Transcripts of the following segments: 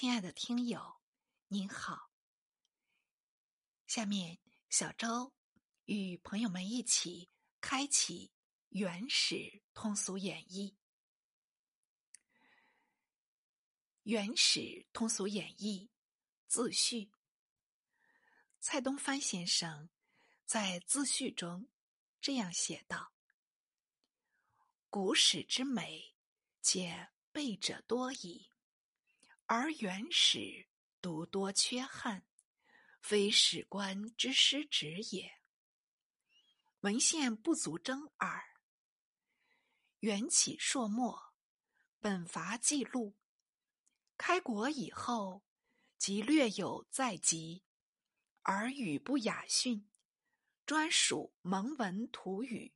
亲爱的听友，您好。下面，小周与朋友们一起开启《原始通俗演义》。《原始通俗演义》自序，蔡东藩先生在自序中这样写道：“古史之美，且备者多矣。”而原始独多缺憾，非史官之失职也。文献不足争耳。缘起朔末，本伐记录。开国以后，即略有在籍，而语不雅训，专属蒙文土语。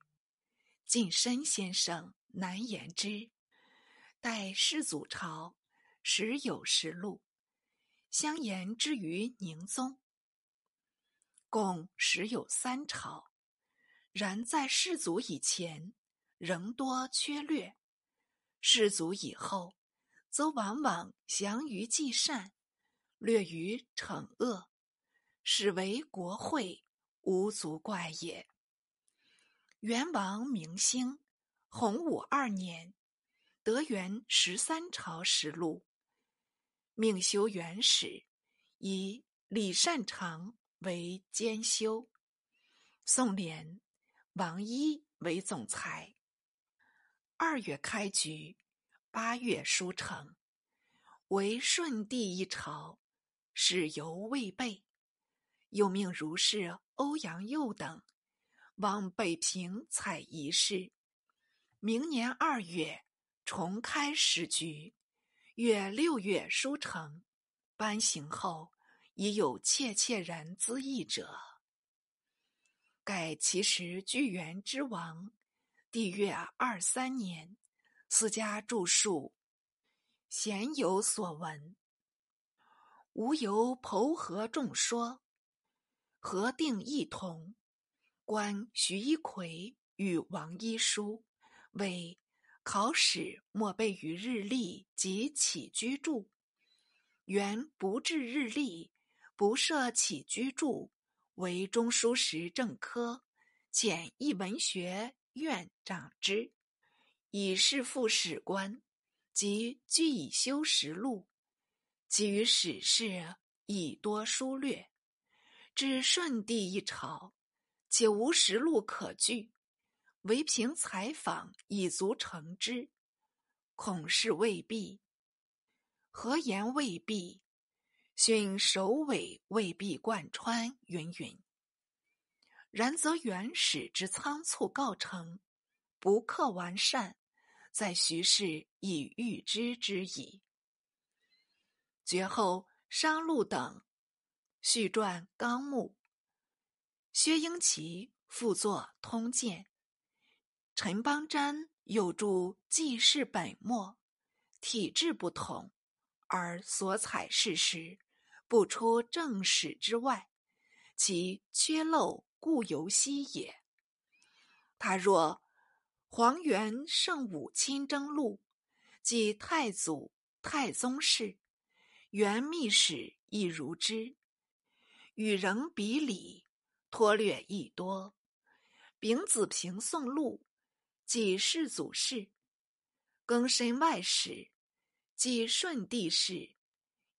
近身先生难言之。待世祖朝。时有实录，相言之于宁宗，共时有三朝，然在世祖以前，仍多缺略；世祖以后，则往往详于记善，略于惩恶，始为国会，无足怪也。元王明兴，洪武二年，德元十三朝实录。命修元史，以李善长为监修，宋濂、王一为总裁。二月开局，八月书成，为顺帝一朝，史犹未备。又命如是欧阳佑等往北平采遗事。明年二月重开史局。月六月书成，颁行后已有切切然之意者。盖其实巨源之王，帝月二三年，私家著述，鲜有所闻。吾由剖合众说，合定异同。观徐一奎与王一书为。考史莫备于日历及起居注，原不置日历，不设起居注，为中书时政科简易文学院长之，以是副史官，即据以修实录，其余史事亦多疏略。至顺帝一朝，且无实录可据。唯凭采访以足成之，恐是未必。何言未必？训首尾未必贯穿，云云。然则原始之仓促告成，不克完善，在徐氏已预知之矣。绝后商路等续传纲目，薛英奇复作通鉴。陈邦瞻有著《记事本末》，体制不同，而所采事实不出正史之外，其缺漏故犹稀也。他若《黄元圣武亲征录》，即太祖、太宗室，原秘史亦如之，与仍比礼，脱略亦多。丙子平宋录。即世祖事，更深外史，即顺帝事，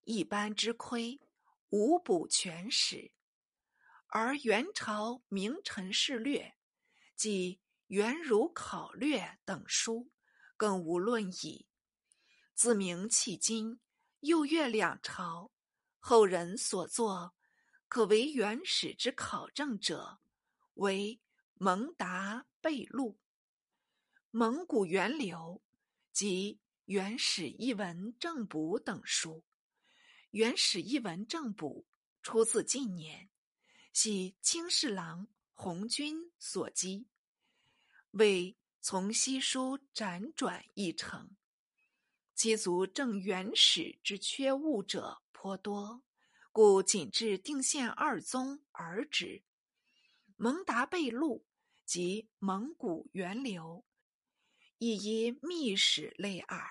一般之亏，无补全史；而元朝名臣事略，即元儒考略等书，更无论矣。自明迄今，右越两朝，后人所作，可为元史之考证者，为蒙达贝录。蒙古源流及原始译文正补等书，原始译文正补出自近年，系清侍郎弘军所辑，为从西书辗转译成。其足正原始之缺误者颇多，故仅至定县二宗而止。蒙达贝录及蒙古源流。亦以秘史类耳，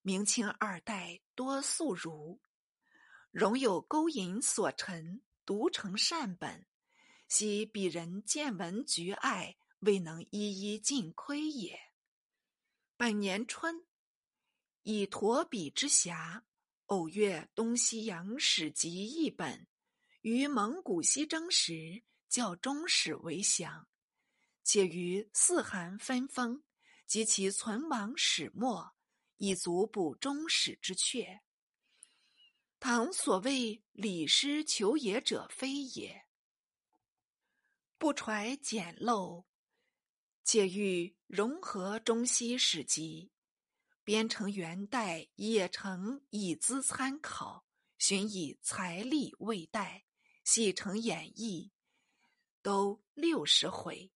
明清二代多素儒，容有勾引所陈，独成善本。惜鄙人见闻局爱，未能一一尽窥也。本年春，以驼笔之暇，偶阅东西洋史集一本，于蒙古西征时较中史为详，且于四寒分封及其存亡始末。以足补终始之阙。唐所谓礼失求也者非也，不揣简陋，且欲融合中西史籍，编成元代也成以资参考，寻以财力未代，细成演义，都六十回，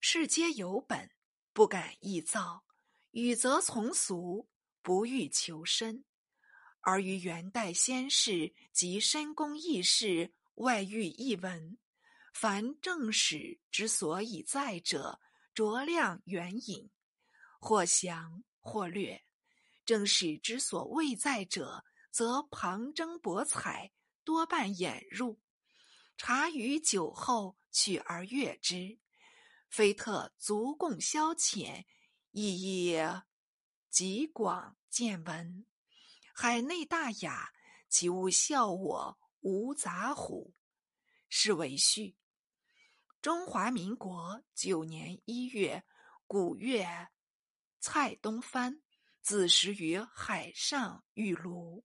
世皆有本，不敢臆造。语则从俗，不欲求深；而于元代先士及深宫异事外遇一文，凡正史之所以在者，酌量援引，或详或略；正史之所未在者，则旁征博采，多半掩入。茶余酒后取而阅之，非特足供消遣。意义极广见闻，海内大雅，其物笑我无杂乎？是为序。中华民国九年一月，古月蔡东藩子时于海上玉炉。